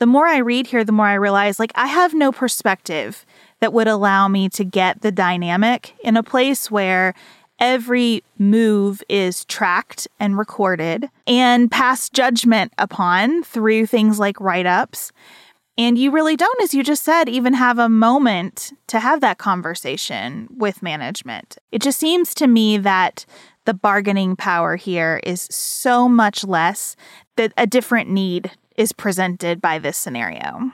the more I read here, the more I realize like I have no perspective that would allow me to get the dynamic in a place where every move is tracked and recorded and passed judgment upon through things like write ups. And you really don't, as you just said, even have a moment to have that conversation with management. It just seems to me that the bargaining power here is so much less that a different need is presented by this scenario.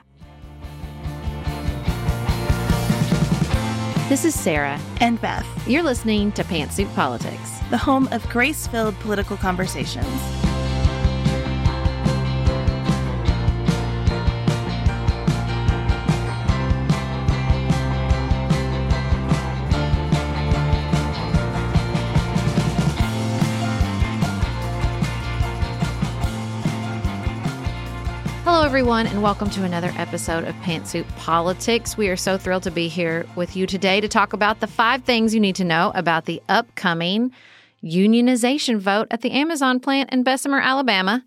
This is Sarah. And Beth. You're listening to Pantsuit Politics, the home of grace filled political conversations. Everyone, and welcome to another episode of Pantsuit Politics. We are so thrilled to be here with you today to talk about the five things you need to know about the upcoming unionization vote at the Amazon plant in Bessemer, Alabama.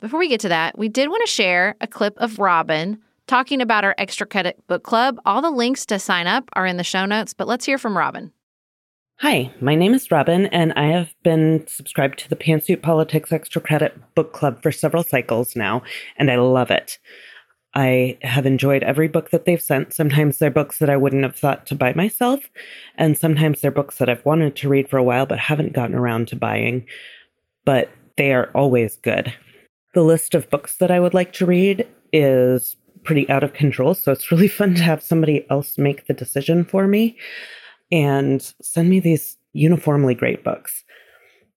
Before we get to that, we did want to share a clip of Robin talking about our Extra Credit Book Club. All the links to sign up are in the show notes, but let's hear from Robin. Hi, my name is Robin, and I have been subscribed to the Pantsuit Politics Extra Credit Book Club for several cycles now, and I love it. I have enjoyed every book that they've sent. Sometimes they're books that I wouldn't have thought to buy myself, and sometimes they're books that I've wanted to read for a while but haven't gotten around to buying. But they are always good. The list of books that I would like to read is pretty out of control, so it's really fun to have somebody else make the decision for me and send me these uniformly great books.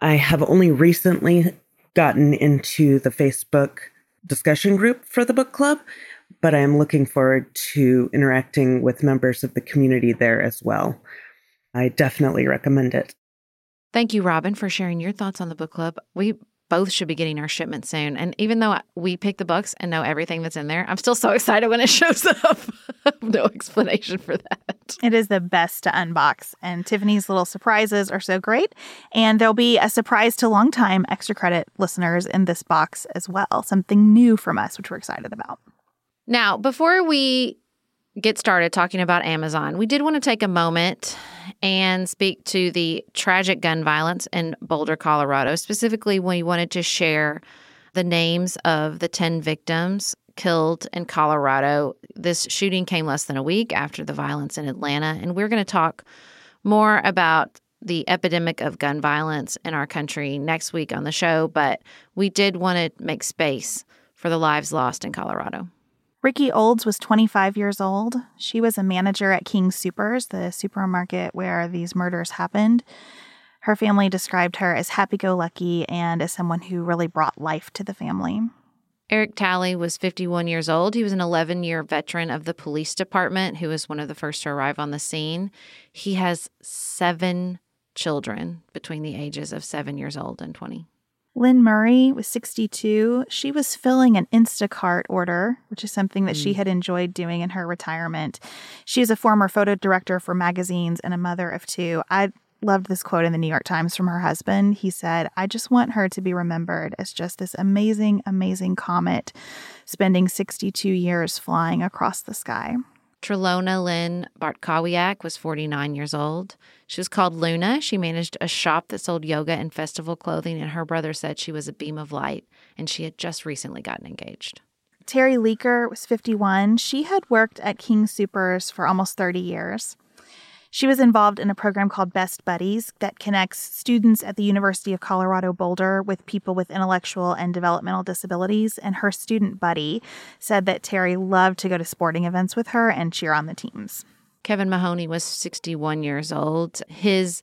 I have only recently gotten into the Facebook discussion group for the book club, but I am looking forward to interacting with members of the community there as well. I definitely recommend it. Thank you, Robin, for sharing your thoughts on the book club. We both should be getting our shipment soon. And even though we pick the books and know everything that's in there, I'm still so excited when it shows up. no explanation for that. It is the best to unbox. And Tiffany's little surprises are so great. And there'll be a surprise to longtime extra credit listeners in this box as well. Something new from us, which we're excited about. Now, before we get started talking about Amazon, we did want to take a moment and speak to the tragic gun violence in Boulder, Colorado. Specifically, we wanted to share the names of the 10 victims killed in Colorado. This shooting came less than a week after the violence in Atlanta, and we're going to talk more about the epidemic of gun violence in our country next week on the show, but we did want to make space for the lives lost in Colorado. Rikki Olds was 25 years old. She was a manager at King Soopers, the supermarket where these murders happened. Her family described her as happy go lucky and as someone who really brought life to the family. Eric Talley was 51 years old. He was an 11 year veteran of the police department who was one of the first to arrive on the scene. He has seven children between the ages of seven years old and 20. Lynn Murray was 62. She was filling an Instacart order, which is something that mm. she had enjoyed doing in her retirement. She is a former photo director for magazines and a mother of two. I loved this quote in the New York Times from her husband. He said, I just want her to be remembered as just this amazing, amazing comet spending 62 years flying across the sky. Tralona Lynn Bartkowiak was 49 years old. She was called Luna. She managed a shop that sold yoga and festival clothing, and her brother said she was a beam of light, and she had just recently gotten engaged. Teri Leiker was 51. She had worked at King Soopers for almost 30 years. She was involved in a program called Best Buddies that connects students at the University of Colorado Boulder with people with intellectual and developmental disabilities. And her student buddy said that Teri loved to go to sporting events with her and cheer on the teams. Kevin Mahoney was 61 years old. His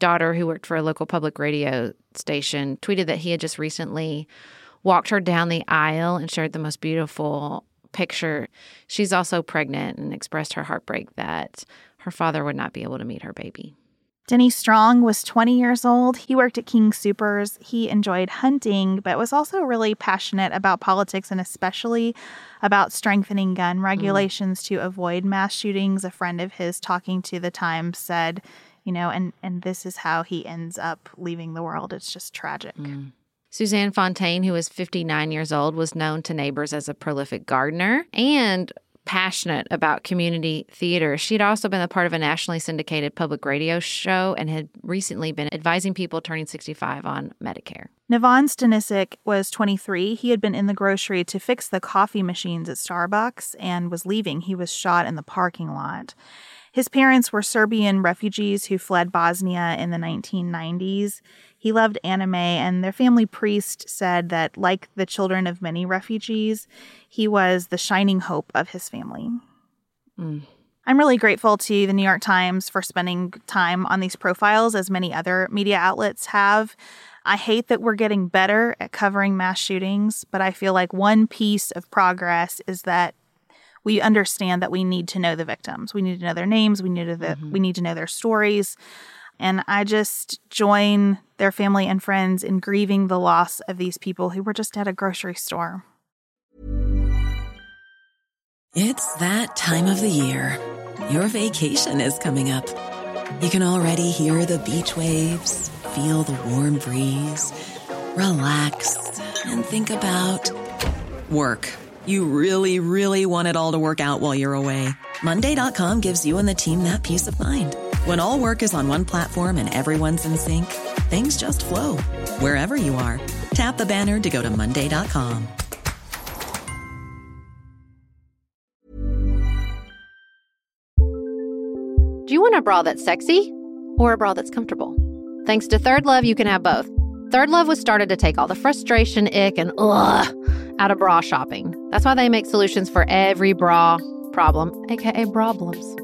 daughter, who worked for a local public radio station, tweeted that he had just recently walked her down the aisle and shared the most beautiful picture. She's also pregnant and expressed her heartbreak that her father would not be able to meet her baby. Denny Stong was 20 years old. He worked at King Soopers. He enjoyed hunting, but was also really passionate about politics and especially about strengthening gun mm. regulations mm. to avoid mass shootings. A friend of his talking to the Times said, you know, and and this is how he ends up leaving the world. It's just tragic. Mm. Suzanne Fountain, who was 59 years old, was known to neighbors as a prolific gardener and passionate about community theater. She'd also been a part of a nationally syndicated public radio show and had recently been advising people turning 65 on Medicare. Neven Stanisic was 23. He had been in the grocery to fix the coffee machines at Starbucks and was leaving. He was shot in the parking lot. His parents were Serbian refugees who fled Bosnia in the 1990s. He loved anime, and their family priest said that, like the children of many refugees, he was the shining hope of his family. Mm. I'm really grateful to the New York Times for spending time on these profiles, as many other media outlets have. I hate that we're getting better at covering mass shootings, but I feel like one piece of progress is that we understand that we need to know the victims. We need to know their names. We need to mm-hmm. we need to know their stories. And I just join their family and friends in grieving the loss of these people who were just at a grocery store. It's that time of the year. Your vacation is coming up. You can already hear the beach waves, feel the warm breeze, relax, and think about work. You really, really want it all to work out while you're away. Monday.com gives you and the team that peace of mind. When all work is on one platform and everyone's in sync, things just flow wherever you are. Tap the banner to go to Monday.com. Do you want a bra that's sexy or a bra that's comfortable? Thanks to Third Love, you can have both. Third Love was started to take all the frustration, ick, and ugh out of bra shopping. That's why they make solutions for every bra problem, aka problems.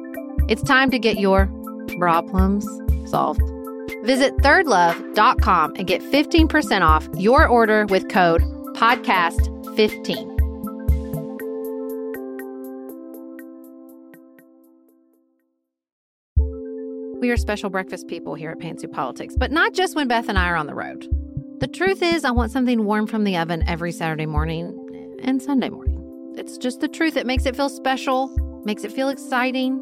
It's time to get your problems solved. Visit thirdlove.com and get 15% off your order with code podcast15. We are special breakfast people here at Pantsuit Politics, but not just when Beth and I are on the road. The truth is, I want something warm from the oven every Saturday morning and Sunday morning. It's just the truth. It makes it feel special, makes it feel exciting.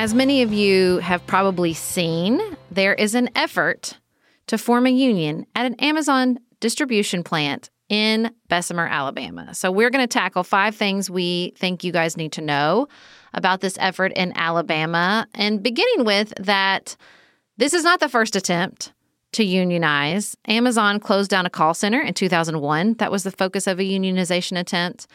As many of you have probably seen, there is an effort to form a union at an Amazon distribution plant in Bessemer, Alabama. So, we're going to tackle five things we think you guys need to know about this effort in Alabama. And beginning with that, this is not the first attempt to unionize. Amazon closed down a call center in 2001. That was the focus of a unionization attempt.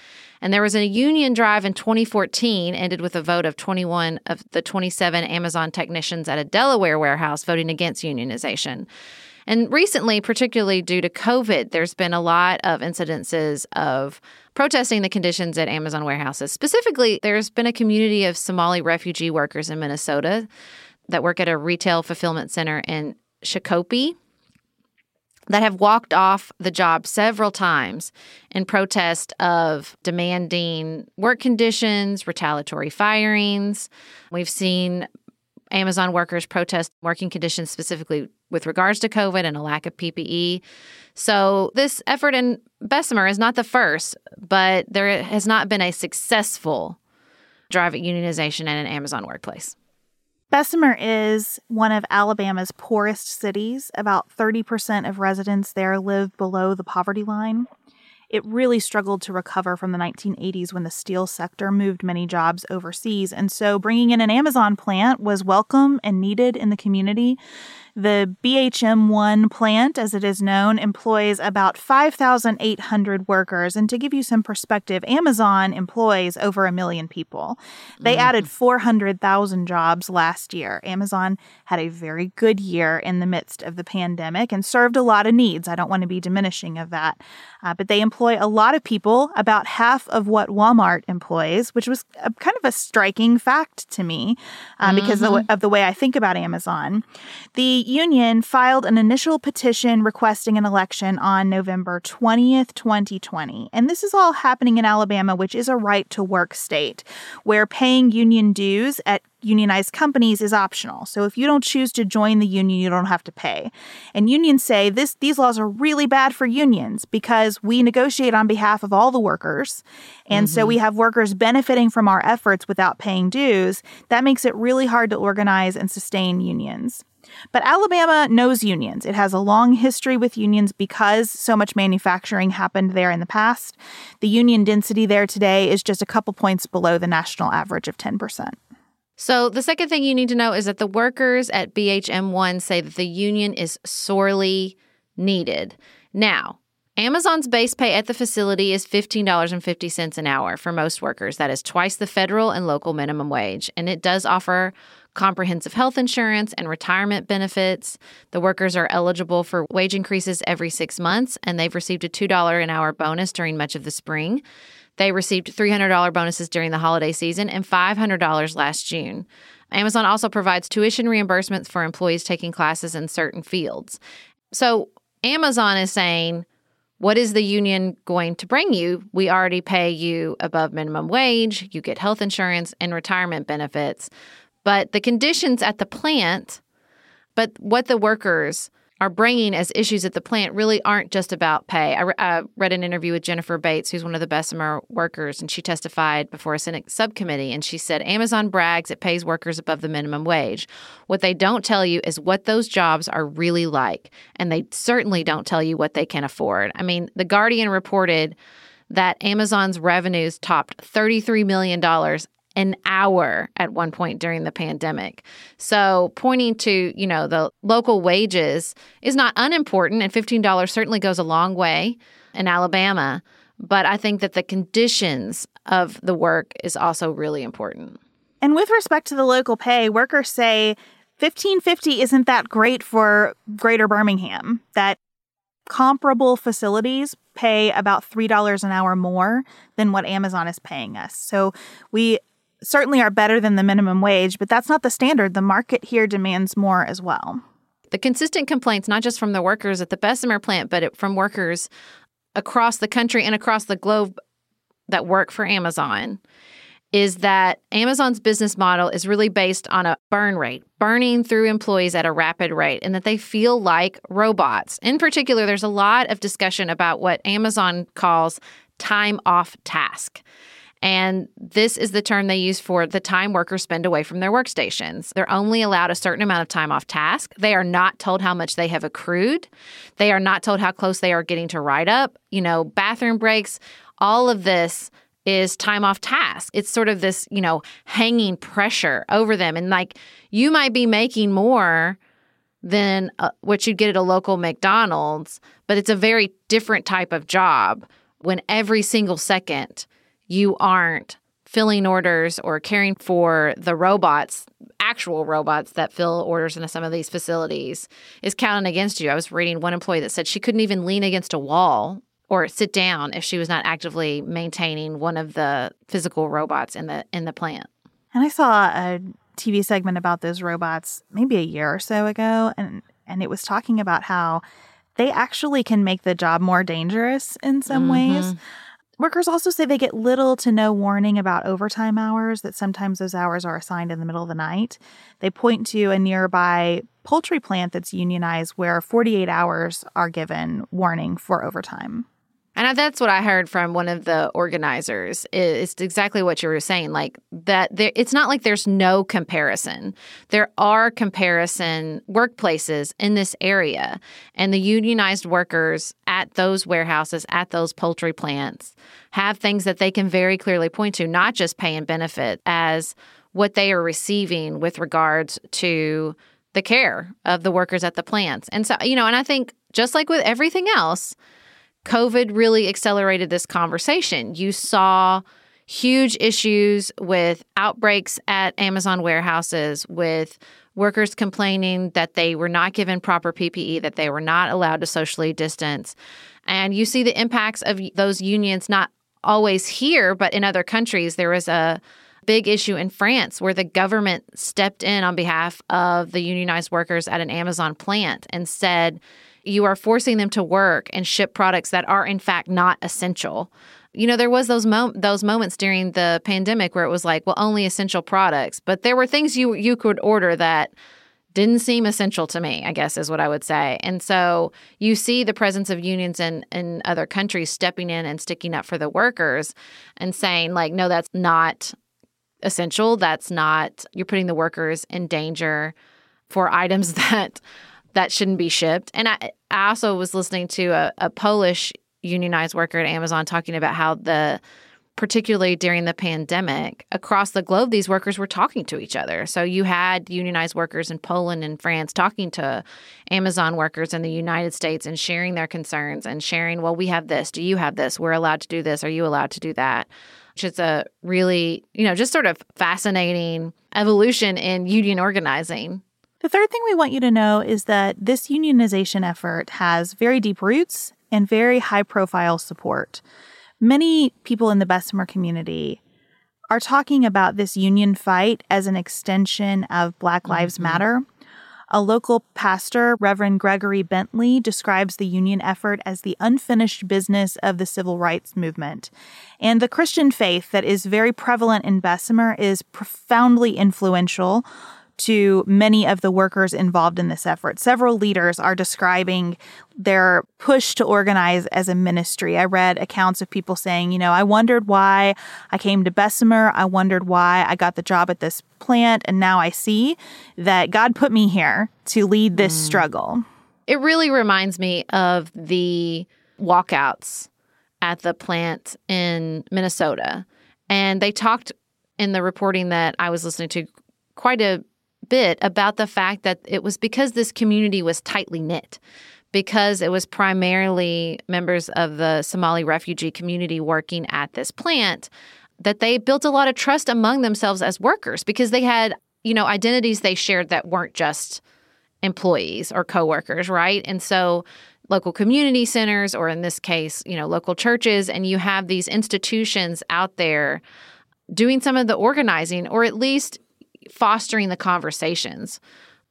And there was a union drive in 2014, ended with a vote of 21 of the 27 Amazon technicians at a Delaware warehouse voting against unionization. And recently, particularly due to COVID, there's been a lot of incidences of protesting the conditions at Amazon warehouses. Specifically, there's been a community of Somali refugee workers in Minnesota that work at a retail fulfillment center in Shakopee that have walked off the job several times in protest of demanding work conditions, retaliatory firings. We've seen Amazon workers protest working conditions specifically with regards to COVID and a lack of PPE. So, this effort in Bessemer is not the first, but there has not been a successful drive at unionization in an Amazon workplace. Bessemer is one of Alabama's poorest cities. About 30% of residents there live below the poverty line. It really struggled to recover from the 1980s when the steel sector moved many jobs overseas. And so bringing in an Amazon plant was welcome and needed in the community. The BHM1 plant, as it is known, employs about 5,800 workers. And to give you some perspective, Amazon employs over a million people. They mm-hmm. added 400,000 jobs last year. Amazon had a very good year in the midst of the pandemic and served a lot of needs. I don't want to be diminishing of that. Uh, but they employ a lot of people, about half of what Walmart employs, which was a, kind of a striking fact to me um, mm-hmm. because of, of the way I think about Amazon. The union filed an initial petition requesting an election on November 20th, 2020. And this is all happening in Alabama, which is a right to work state, where paying union dues at unionized companies is optional. So if you don't choose to join the union, you don't have to pay. And unions say this these laws are really bad for unions because we negotiate on behalf of all the workers. And mm-hmm. so we have workers benefiting from our efforts without paying dues. That makes it really hard to organize and sustain unions. But Alabama knows unions. It has a long history with unions because so much manufacturing happened there in the past. The union density there today is just a couple points below the national average of 10%. So, the second thing you need to know is that the workers at BHM1 say that the union is sorely needed. Now, Amazon's base pay at the facility is $15.50 an hour for most workers. That is twice the federal and local minimum wage. And it does offer comprehensive health insurance and retirement benefits. The workers are eligible for wage increases every six months, and they've received a $2 an hour bonus during much of the spring. They received $300 bonuses during the holiday season and $500 last June. Amazon also provides tuition reimbursements for employees taking classes in certain fields. So, Amazon is saying, what is the union going to bring you? We already pay you above minimum wage, you get health insurance and retirement benefits. But the conditions at the plant, but what the workers are bringing as issues at the plant really aren't just about pay. I, re- I, read an interview with Jennifer Bates, who's one of the Bessemer workers, and she testified before a Senate subcommittee. And she said Amazon brags it pays workers above the minimum wage. What they don't tell you is what those jobs are really like. And they certainly don't tell you what they can afford. I mean, The Guardian reported that Amazon's revenues topped $33 million an hour at one point during the pandemic. So pointing to, you know, the local wages is not unimportant and $15 certainly goes a long way in Alabama, but I think that the conditions of the work is also really important. And with respect to the local pay, workers say 1550 isn't that great for Greater Birmingham. That comparable facilities pay about $3 an hour more than what Amazon is paying us. So we certainly are better than the minimum wage, but that's not the standard. The market here demands more as well. The consistent complaints, not just from the workers at the Bessemer plant, but from workers across the country and across the globe that work for Amazon, is that Amazon's business model is really based on a burn rate, burning through employees at a rapid rate, and that they feel like robots. In particular, there's a lot of discussion about what Amazon calls time off task. And this is the term they use for the time workers spend away from their workstations. They're only allowed a certain amount of time off task. They are not told how much they have accrued. They are not told how close they are getting to write up, you know, bathroom breaks, all of this is time off task. It's sort of this, you know, hanging pressure over them. And like you might be making more than uh, what you'd get at a local McDonald's, but it's a very different type of job when every single second you aren't filling orders or caring for the robots, actual robots that fill orders in some of these facilities, is counting against you. I was reading one employee that said she couldn't even lean against a wall or sit down if she was not actively maintaining one of the physical robots in the in the plant. And I saw a TV segment about those robots maybe a year or so ago and and it was talking about how they actually can make the job more dangerous in some mm-hmm. ways Workers also say they get little to no warning about overtime hours, that sometimes those hours are assigned in the middle of the night. They point to a nearby poultry plant that's unionized where 48 hours are given warning for overtime. And that's what I heard from one of the organizers. It's exactly what you were saying. Like that, there, it's not like there's no comparison. There are comparison workplaces in this area, and the unionized workers at those warehouses, at those poultry plants, have things that they can very clearly point to, not just pay and benefit, as what they are receiving with regards to the care of the workers at the plants. And so, you know, and I think just like with everything else COVID really accelerated this conversation. You saw huge issues with outbreaks at Amazon warehouses, with workers complaining that they were not given proper PPE, that they were not allowed to socially distance. And you see the impacts of those unions not always here, but in other countries. There was a big issue in France where the government stepped in on behalf of the unionized workers at an Amazon plant and said, you are forcing them to work and ship products that are in fact not essential. You know, there was those mom- those moments during the pandemic where it was like, well, only essential products, but there were things you you could order that didn't seem essential to me, I guess is what I would say. And so you see the presence of unions in, in other countries stepping in and sticking up for the workers and saying, like, no, that's not essential. That's not, you're putting the workers in danger for items that that shouldn't be shipped. And I, I also was listening to a, a Polish unionized worker at Amazon talking about how the particularly during the pandemic, across the globe, these workers were talking to each other. So you had unionized workers in Poland and France talking to Amazon workers in the United States and sharing their concerns and sharing, well, we have this. Do you have this? We're allowed to do this. Are you allowed to do that? Which is a really, you know, just sort of fascinating evolution in union organizing the third thing we want you to know is that this unionization effort has very deep roots and very high profile support. Many people in the Bessemer community are talking about this union fight as an extension of Black Lives mm-hmm. Matter. A local pastor, Reverend Gregory Bentley, describes the union effort as the unfinished business of the civil rights movement. And the Christian faith that is very prevalent in Bessemer is profoundly influential to many of the workers involved in this effort. Several leaders are describing their push to organize as a ministry. I read accounts of people saying, you know, I wondered why I came to Bessemer. I wondered why I got the job at this plant. And now I see that God put me here to lead this mm. struggle. It really reminds me of the walkouts at the plant in Minnesota. And they talked in the reporting that I was listening to quite a bit about the fact that it was because this community was tightly knit, because it was primarily members of the Somali refugee community working at this plant, that they built a lot of trust among themselves as workers because they had, you know, identities they shared that weren't just employees or coworkers, right? And so local community centers or in this case, you know, local churches and you have these institutions out there doing some of the organizing or at least fostering the conversations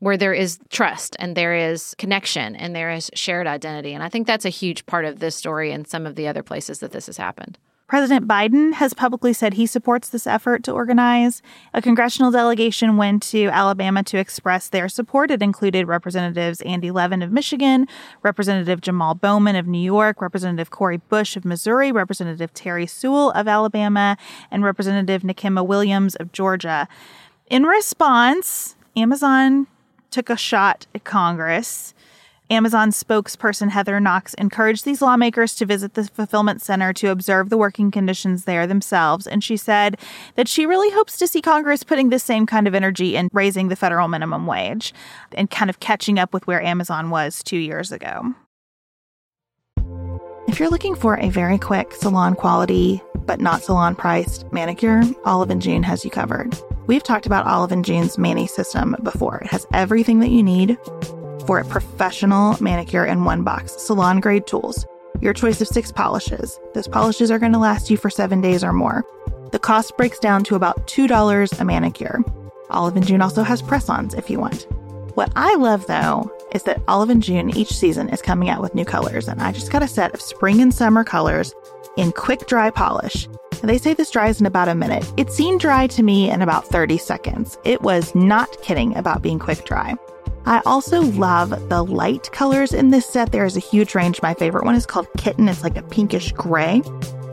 where there is trust and there is connection and there is shared identity. And I think that's a huge part of this story and some of the other places that this has happened. President Biden has publicly said he supports this effort to organize. A congressional delegation went to Alabama to express their support. It included Representatives Andy Levin of Michigan, Representative Jamal Bowman of New York, Representative Cori Bush of Missouri, Representative Terri Sewell of Alabama, and Representative Nikema Williams of Georgia. In response, Amazon took a shot at Congress. Amazon spokesperson Heather Knox encouraged these lawmakers to visit the fulfillment center to observe the working conditions there themselves. And she said that she really hopes to see Congress putting the same kind of energy in raising the federal minimum wage and kind of catching up with where Amazon was two years ago. If you're looking for a very quick salon quality, but not salon priced manicure, Olive and June has you covered. We've talked about Olive and June's Mani system before. It has everything that you need for a professional manicure in one box. Salon grade tools, your choice of six polishes. Those polishes are going to last you for seven days or more. The cost breaks down to about $2 a manicure. Olive and June also has press ons if you want. What I love though is that Olive and June each season is coming out with new colors, and I just got a set of spring and summer colors in quick dry polish. They say this dries in about a minute. It seemed dry to me in about 30 seconds. It was not kidding about being quick dry. I also love the light colors in this set. There is a huge range. My favorite one is called Kitten. It's like a pinkish gray.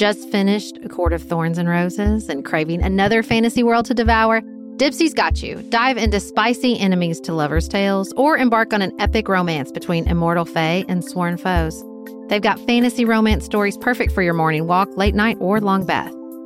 Just finished A Court of Thorns and Roses and craving another fantasy world to devour? Dipsea's got you. Dive into spicy enemies to lovers' tales or embark on an epic romance between immortal fae and sworn foes. They've got fantasy romance stories perfect for your morning walk, late night, or long bath.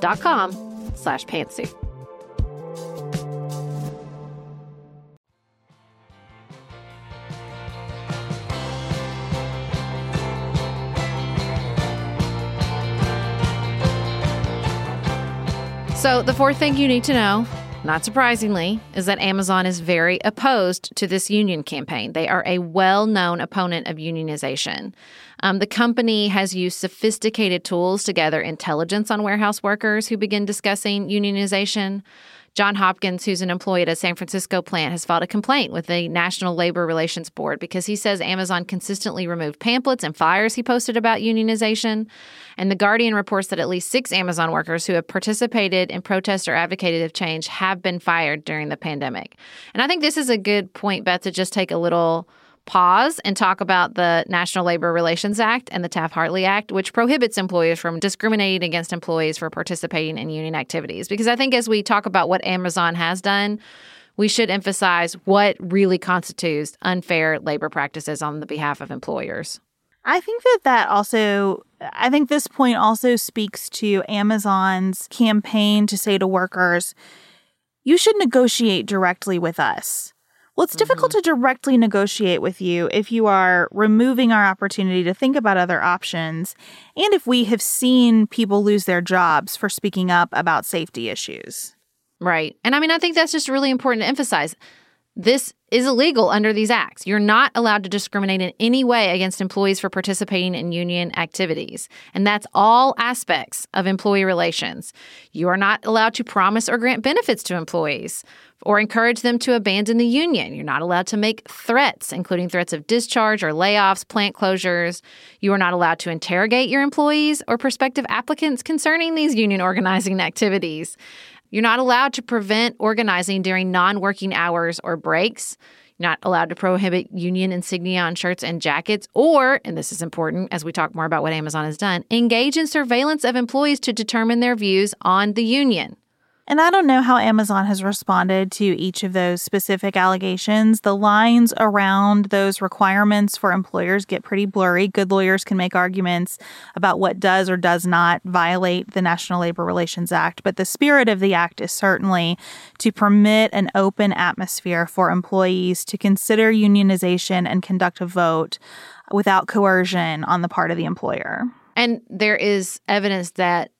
dot com slash pantsuit. So, the fourth thing you need to know, not surprisingly, is that Amazon is very opposed to this union campaign. They are a well known opponent of unionization. Um, the company has used sophisticated tools to gather intelligence on warehouse workers who begin discussing unionization. John Hopkins, who's an employee at a San Francisco plant, has filed a complaint with the National Labor Relations Board because he says Amazon consistently removed pamphlets and flyers he posted about unionization. And The Guardian reports that at least six Amazon workers who have participated in protest or advocated of change have been fired during the pandemic. And I think this is a good point, Beth, to just take a little pause and talk about the National Labor Relations Act and the Taft Hartley Act, which prohibits employers from discriminating against employees for participating in union activities. Because I think as we talk about what Amazon has done, we should emphasize what really constitutes unfair labor practices on the behalf of employers. I think that that also, I think this point also speaks to Amazon's campaign to say to workers, you should negotiate directly with us. Well, it's difficult mm-hmm. to directly negotiate with you if you are removing our opportunity to think about other options and if we have seen people lose their jobs for speaking up about safety issues. Right. And I mean, I think that's just really important to emphasize. This is illegal under these acts. You're not allowed to discriminate in any way against employees for participating in union activities. And that's all aspects of employee relations. You are not allowed to promise or grant benefits to employees or encourage them to abandon the union. You're not allowed to make threats, including threats of discharge or layoffs, plant closures. You are not allowed to interrogate your employees or prospective applicants concerning these union organizing activities. You're not allowed to prevent organizing during non working hours or breaks. You're not allowed to prohibit union insignia on shirts and jackets, or, and this is important as we talk more about what Amazon has done, engage in surveillance of employees to determine their views on the union. And I don't know how Amazon has responded to each of those specific allegations. The lines around those requirements for employers get pretty blurry. Good lawyers can make arguments about what does or does not violate the National Labor Relations Act, but the spirit of the act is certainly to permit an open atmosphere for employees to consider unionization and conduct a vote without coercion on the part of the employer. And there is evidence that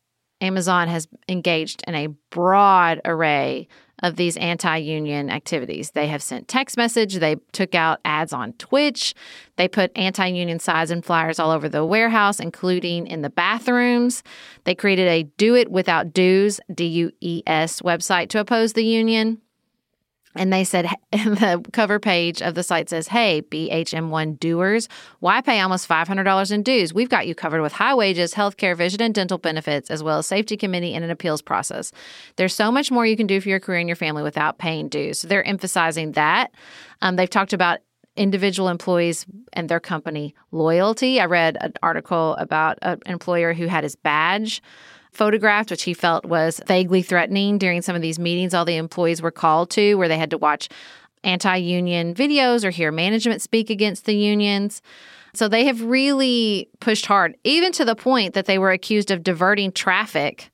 Amazon has engaged in a broad array of these anti union activities. They have sent text message, they took out ads on Twitch, they put anti union signs and flyers all over the warehouse, including in the bathrooms. They created a Do It Without Dues, D U E S website to oppose the union. And they said, the cover page of the site says, Hey, BHM1 doers, why pay almost $500 in dues? We've got you covered with high wages, healthcare, vision, and dental benefits, as well as safety committee and an appeals process. There's so much more you can do for your career and your family without paying dues. So they're emphasizing that. Um, they've talked about individual employees and their company loyalty. I read an article about an employer who had his badge photographed, which he felt was vaguely threatening during some of these meetings all the employees were called to, where they had to watch anti union videos or hear management speak against the unions. So they have really pushed hard, even to the point that they were accused of diverting traffic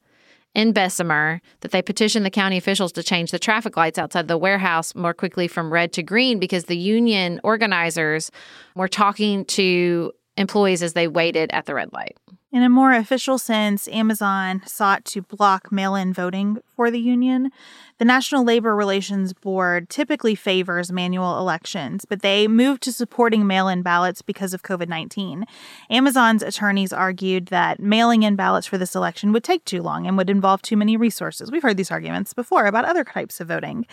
in Bessemer, that they petitioned the county officials to change the traffic lights outside the warehouse more quickly from red to green because the union organizers were talking to employees as they waited at the red light. In a more official sense, Amazon sought to block mail in voting for the union. The National Labor Relations Board typically favors manual elections, but they moved to supporting mail in ballots because of COVID 19. Amazon's attorneys argued that mailing in ballots for this election would take too long and would involve too many resources. We've heard these arguments before about other types of voting.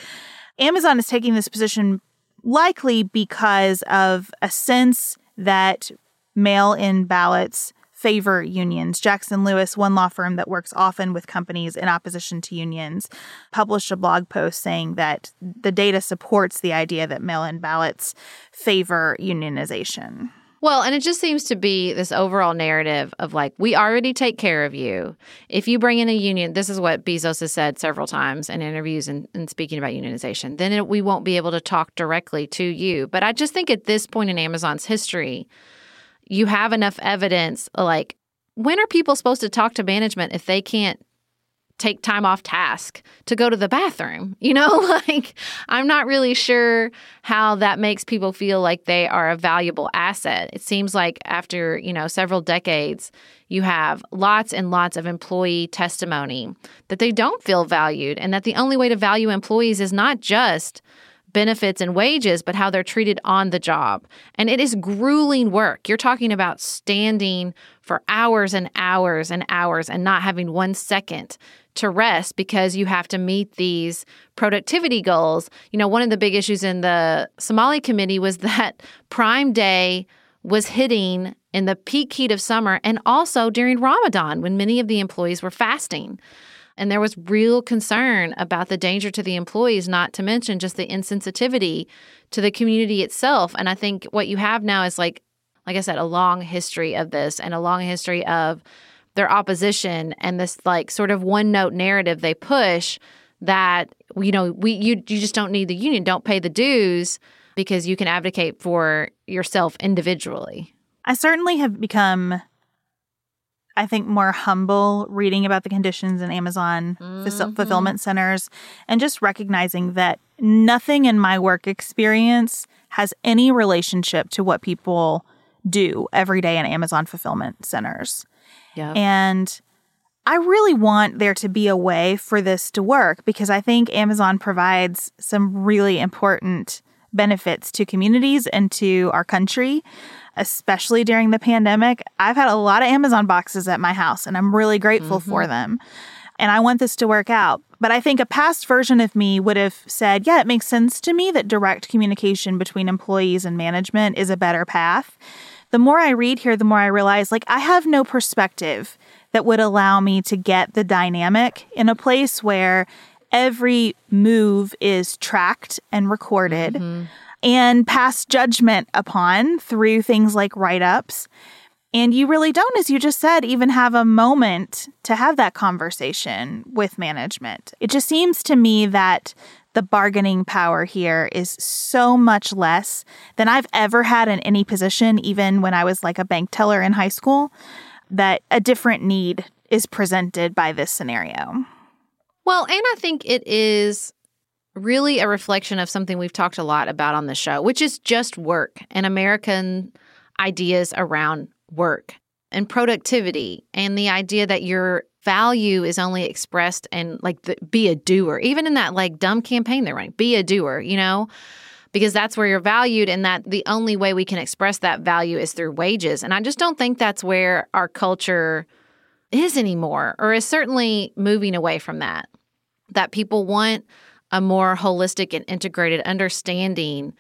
Amazon is taking this position likely because of a sense that mail in ballots favor unions. Jackson Lewis, one law firm that works often with companies in opposition to unions, published a blog post saying that the data supports the idea that mail in ballots favor unionization. Well, and it just seems to be this overall narrative of like, we already take care of you. If you bring in a union, this is what Bezos has said several times in interviews and, and speaking about unionization, then it, we won't be able to talk directly to you. But I just think at this point in Amazon's history, you have enough evidence like when are people supposed to talk to management if they can't take time off task to go to the bathroom? You know like i'm not really sure how that makes people feel like they are a valuable asset. It seems like after you know several decades you have lots and lots of employee testimony that they don't feel valued and that the only way to value employees is not just benefits and wages, but how they're treated on the job. And it is grueling work. You're talking about standing for hours and hours and hours and not having one second to rest because you have to meet these productivity goals. You know, one of the big issues in the Somali committee was that Prime Day was hitting in the peak heat of summer and also during Ramadan when many of the employees were fasting. And there was real concern about the danger to the employees, not to mention just the insensitivity to the community itself. And I think what you have now is like, like I said, a long history of this and a long history of their opposition and this like sort of one note narrative they push that you know we you you just don't need the union don't pay the dues because you can advocate for yourself individually i certainly have become I think, more humble reading about the conditions in Amazon mm-hmm. fulfillment centers and just recognizing that nothing in my work experience has any relationship to what people do every day in Amazon fulfillment centers. Yep. And I really want there to be a way for this to work because I think Amazon provides some really important benefits to communities and to our country especially during the pandemic. I've had a lot of Amazon boxes at my house and I'm really grateful mm-hmm. for them. And I want this to work out. But I think a past version of me would have said, yeah, it makes sense to me that direct communication between employees and management is a better path. The more I read here, the more I realize like I have no perspective that would allow me to get the dynamic in a place where every move is tracked and recorded. Mm-hmm and pass judgment upon through things like write ups. And you really don't, as you just said, even have a moment to have that conversation with management. It just seems to me that the bargaining power here is so much less than I've ever had in any position, even when I was like a bank teller in high school, that a different need is presented by this scenario. Well, and I think it is really a reflection of something we've talked a lot about on the show, which is just work and American ideas around work and productivity and the idea that your value is only expressed and like the, be a doer even in that like dumb campaign they're running be a doer you know? Because that's where you're valued and that the only way we can express that value is through wages. And i just don't think that's where our culture is anymore or is certainly moving away from that that people want a more holistic and integrated understanding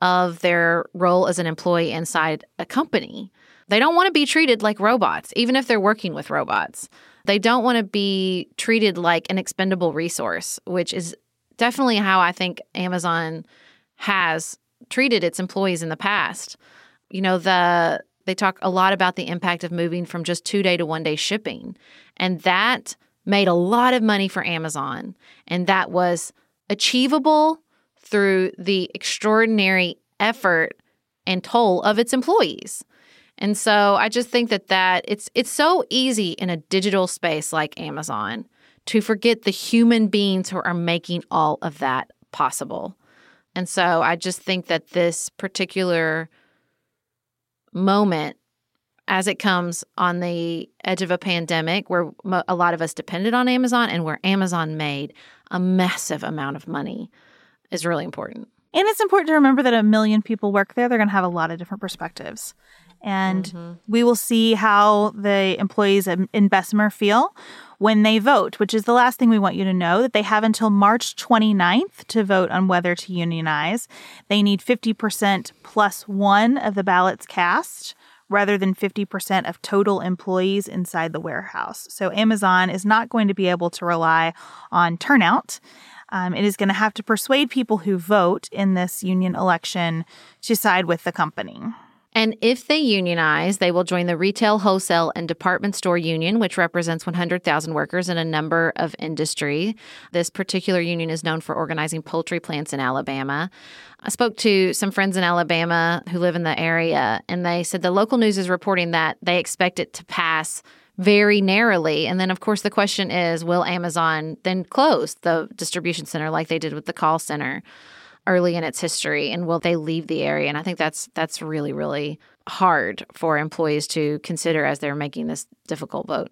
of their role as an employee inside a company they don't want to be treated like robots, even if they're working with robots. They don't want to be treated like an expendable resource, which is definitely how I think Amazon has treated its employees in the past. You know, the they talk a lot about the impact of moving from just 2-day to 1-day shipping. And that made a lot of money for Amazon, and that was achievable through the extraordinary effort and toll of its employees. And so I just think that that it's it's so easy in a digital space like Amazon to forget the human beings who are making all of that possible. And so I just think that this particular moment as it comes on the edge of a pandemic where a lot of us depended on Amazon and where Amazon made a massive amount of money is really important. And it's important to remember that a million people work there. They're going to have a lot of different perspectives and mm-hmm. we will see how the employees in Bessemer feel when they vote, which is the last thing we want you to know that they have until March 29th to vote on whether to unionize. They need 50% plus one of the ballots cast rather than 50% of total employees inside the warehouse. So Amazon is not going to be able to rely on turnout. Um, it is going to have to persuade people who vote in this union election to side with the company. And if they unionize, they will join the Retail, Wholesale, and Department Store Union, which represents 100,000 workers in a number of industry. This particular union is known for organizing poultry plants in Alabama. I spoke to some friends in Alabama who live in the area, and they said the local news is reporting that they expect it to pass very narrowly. And then, of course, the question is will Amazon then close the distribution center like they did with the call center? Early in its history and will they leave the area? And i think that's that's really really hard for employees to consider as they're making this difficult vote.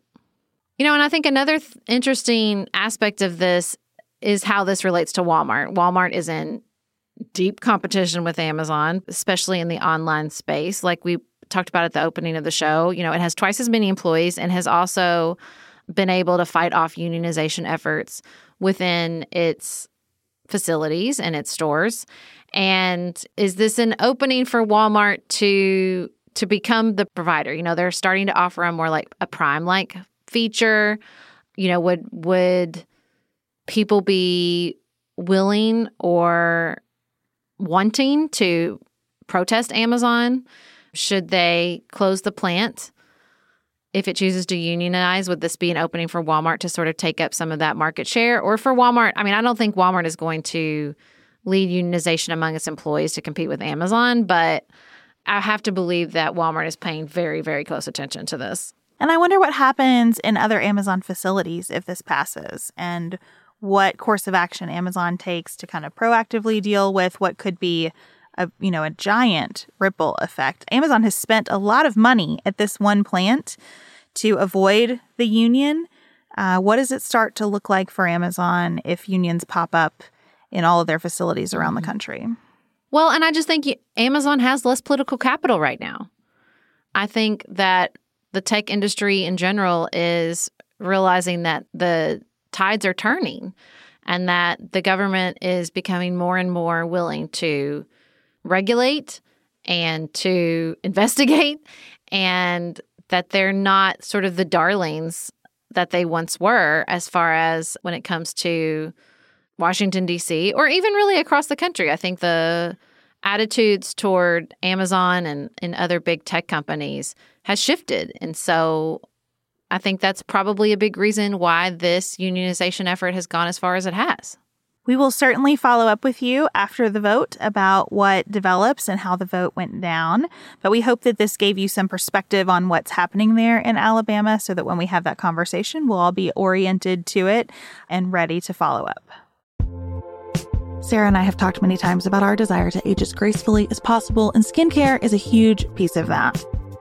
You know and i think another th- interesting aspect of this is how this relates to walmart. Walmart is in deep competition with amazon especially in the online space. Like we talked about at the opening of the show you know it has twice as many employees and has also been able to fight off unionization efforts within its facilities and its stores. And is this an opening for Walmart to to become the provider? You know, they're starting to offer a more like a prime like feature. You know, would would people be willing or wanting to protest Amazon? Should they close the plant? If it chooses to unionize, would this be an opening for Walmart to sort of take up some of that market share? Or for Walmart, I mean, I don't think Walmart is going to lead unionization among its employees to compete with Amazon, but I have to believe that Walmart is paying very, very close attention to this. And I wonder what happens in other Amazon facilities if this passes and what course of action Amazon takes to kind of proactively deal with what could be a you know a giant ripple effect. Amazon has spent a lot of money at this one plant to avoid the union. Uh, what does it start to look like for Amazon if unions pop up in all of their facilities around mm-hmm. the country? Well, and I just think Amazon has less political capital right now. I think that the tech industry in general is realizing that the tides are turning and that the government is becoming more and more willing to regulate and to investigate, and that they're not sort of the darlings that they once were as far as when it comes to Washington, D.C., or even really across the country. I think the attitudes toward Amazon and, and other big tech companies has shifted. And so I think that's probably a big reason why this unionization effort has gone as far as it has. We will certainly follow up with you after the vote about what develops and how the vote went down. But we hope that this gave you some perspective on what's happening there in Alabama so that when we have that conversation, we'll all be oriented to it and ready to follow up. Sarah and I have talked many times about our desire to age as gracefully as possible, and skincare is a huge piece of that.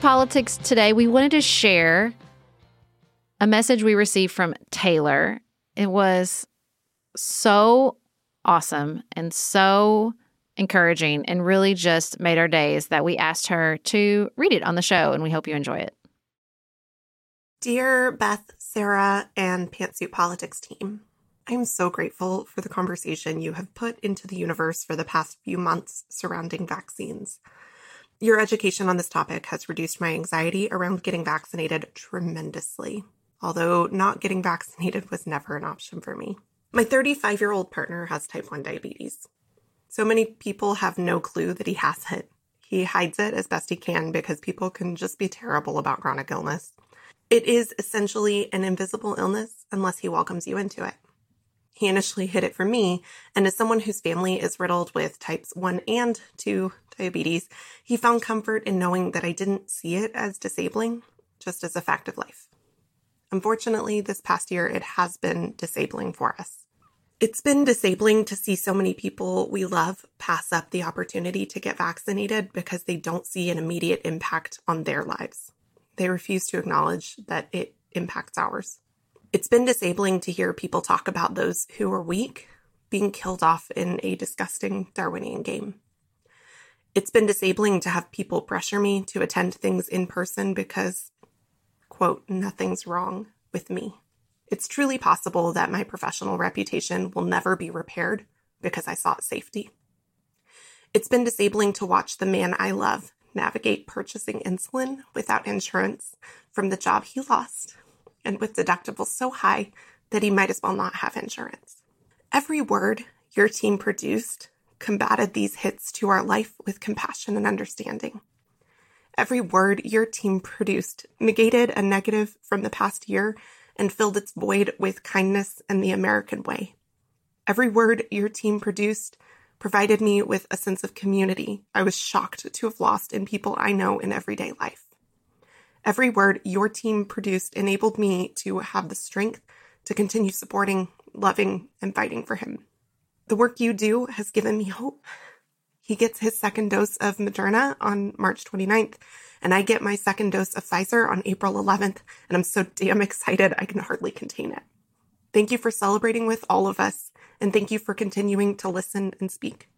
Politics today, we wanted to share a message we received from Taylor. It was so awesome and so encouraging and really just made our days that we asked her to read it on the show, and we hope you enjoy it. Dear Beth, Sarah, and Pantsuit Politics team, I'm so grateful for the conversation you have put into the universe for the past few months surrounding vaccines. Your education on this topic has reduced my anxiety around getting vaccinated tremendously, although not getting vaccinated was never an option for me. My 35 year old partner has type 1 diabetes. So many people have no clue that he has it. He hides it as best he can because people can just be terrible about chronic illness. It is essentially an invisible illness unless he welcomes you into it. He initially hid it from me, and as someone whose family is riddled with types 1 and 2 diabetes, he found comfort in knowing that I didn't see it as disabling, just as a fact of life. Unfortunately, this past year, it has been disabling for us. It's been disabling to see so many people we love pass up the opportunity to get vaccinated because they don't see an immediate impact on their lives. They refuse to acknowledge that it impacts ours. It's been disabling to hear people talk about those who are weak being killed off in a disgusting Darwinian game. It's been disabling to have people pressure me to attend things in person because, quote, nothing's wrong with me. It's truly possible that my professional reputation will never be repaired because I sought safety. It's been disabling to watch the man I love navigate purchasing insulin without insurance from the job he lost and with deductibles so high that he might as well not have insurance. Every word your team produced combated these hits to our life with compassion and understanding. Every word your team produced negated a negative from the past year and filled its void with kindness and the American way. Every word your team produced provided me with a sense of community I was shocked to have lost in people I know in everyday life. Every word your team produced enabled me to have the strength to continue supporting, loving, and fighting for him. The work you do has given me hope. He gets his second dose of Moderna on March 29th, and I get my second dose of Pfizer on April 11th, and I'm so damn excited I can hardly contain it. Thank you for celebrating with all of us, and thank you for continuing to listen and speak.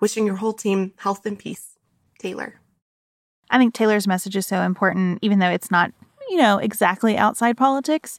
Wishing your whole team health and peace. Taylor. I think Taylor's message is so important, even though it's not, you know, exactly outside politics,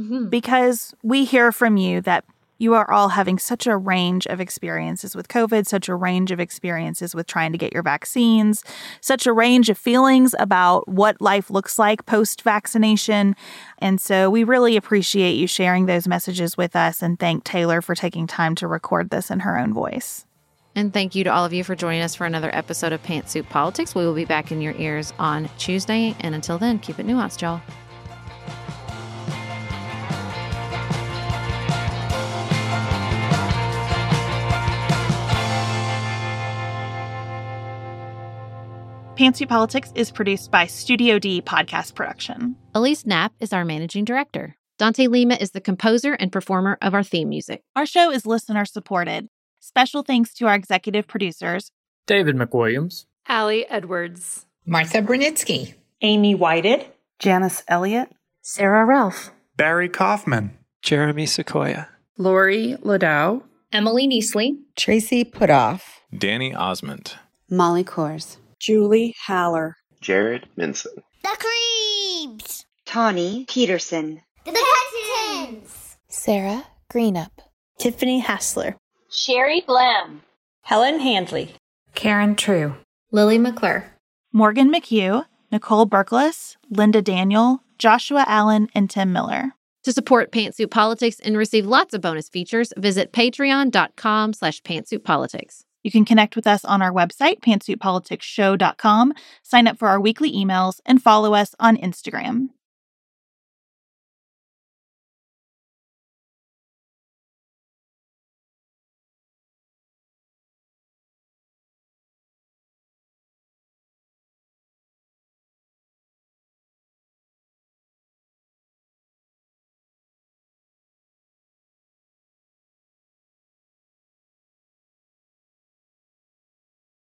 mm-hmm. because we hear from you that you are all having such a range of experiences with COVID, such a range of experiences with trying to get your vaccines, such a range of feelings about what life looks like post vaccination. And so we really appreciate you sharing those messages with us and thank Taylor for taking time to record this in her own voice. And thank you to all of you for joining us for another episode of Pantsuit Politics. We will be back in your ears on Tuesday. And until then, keep it nuanced, y'all. Pantsuit Politics is produced by Studio D Podcast Production. Elise Knapp is our managing director. Dante Lima is the composer and performer of our theme music. Our show is listener supported. Special thanks to our executive producers. David McWilliams, Allie Edwards, Martha Brunitsky, Amy Whited, Janice Elliott, Sarah Ralph, Barry Kaufman, Jeremy Sequoia, Lori Ladow, Emily Neasley, Tracy Putoff, Danny Osmond, Molly Kors, Julie Haller, Jared Minson, The Creeps, Tawny Peterson, The Texans, Sarah Greenup, Tiffany Hassler, Sherry Blam, Helen Handley, Karen True, Lily McClure, Morgan McHugh, Nicole Berkles, Linda Daniel, Joshua Allen, and Tim Miller. To support Pantsuit Politics and receive lots of bonus features, visit patreon.com slash pantsuitpolitics. You can connect with us on our website, pantsuitpoliticsshow.com, sign up for our weekly emails, and follow us on Instagram.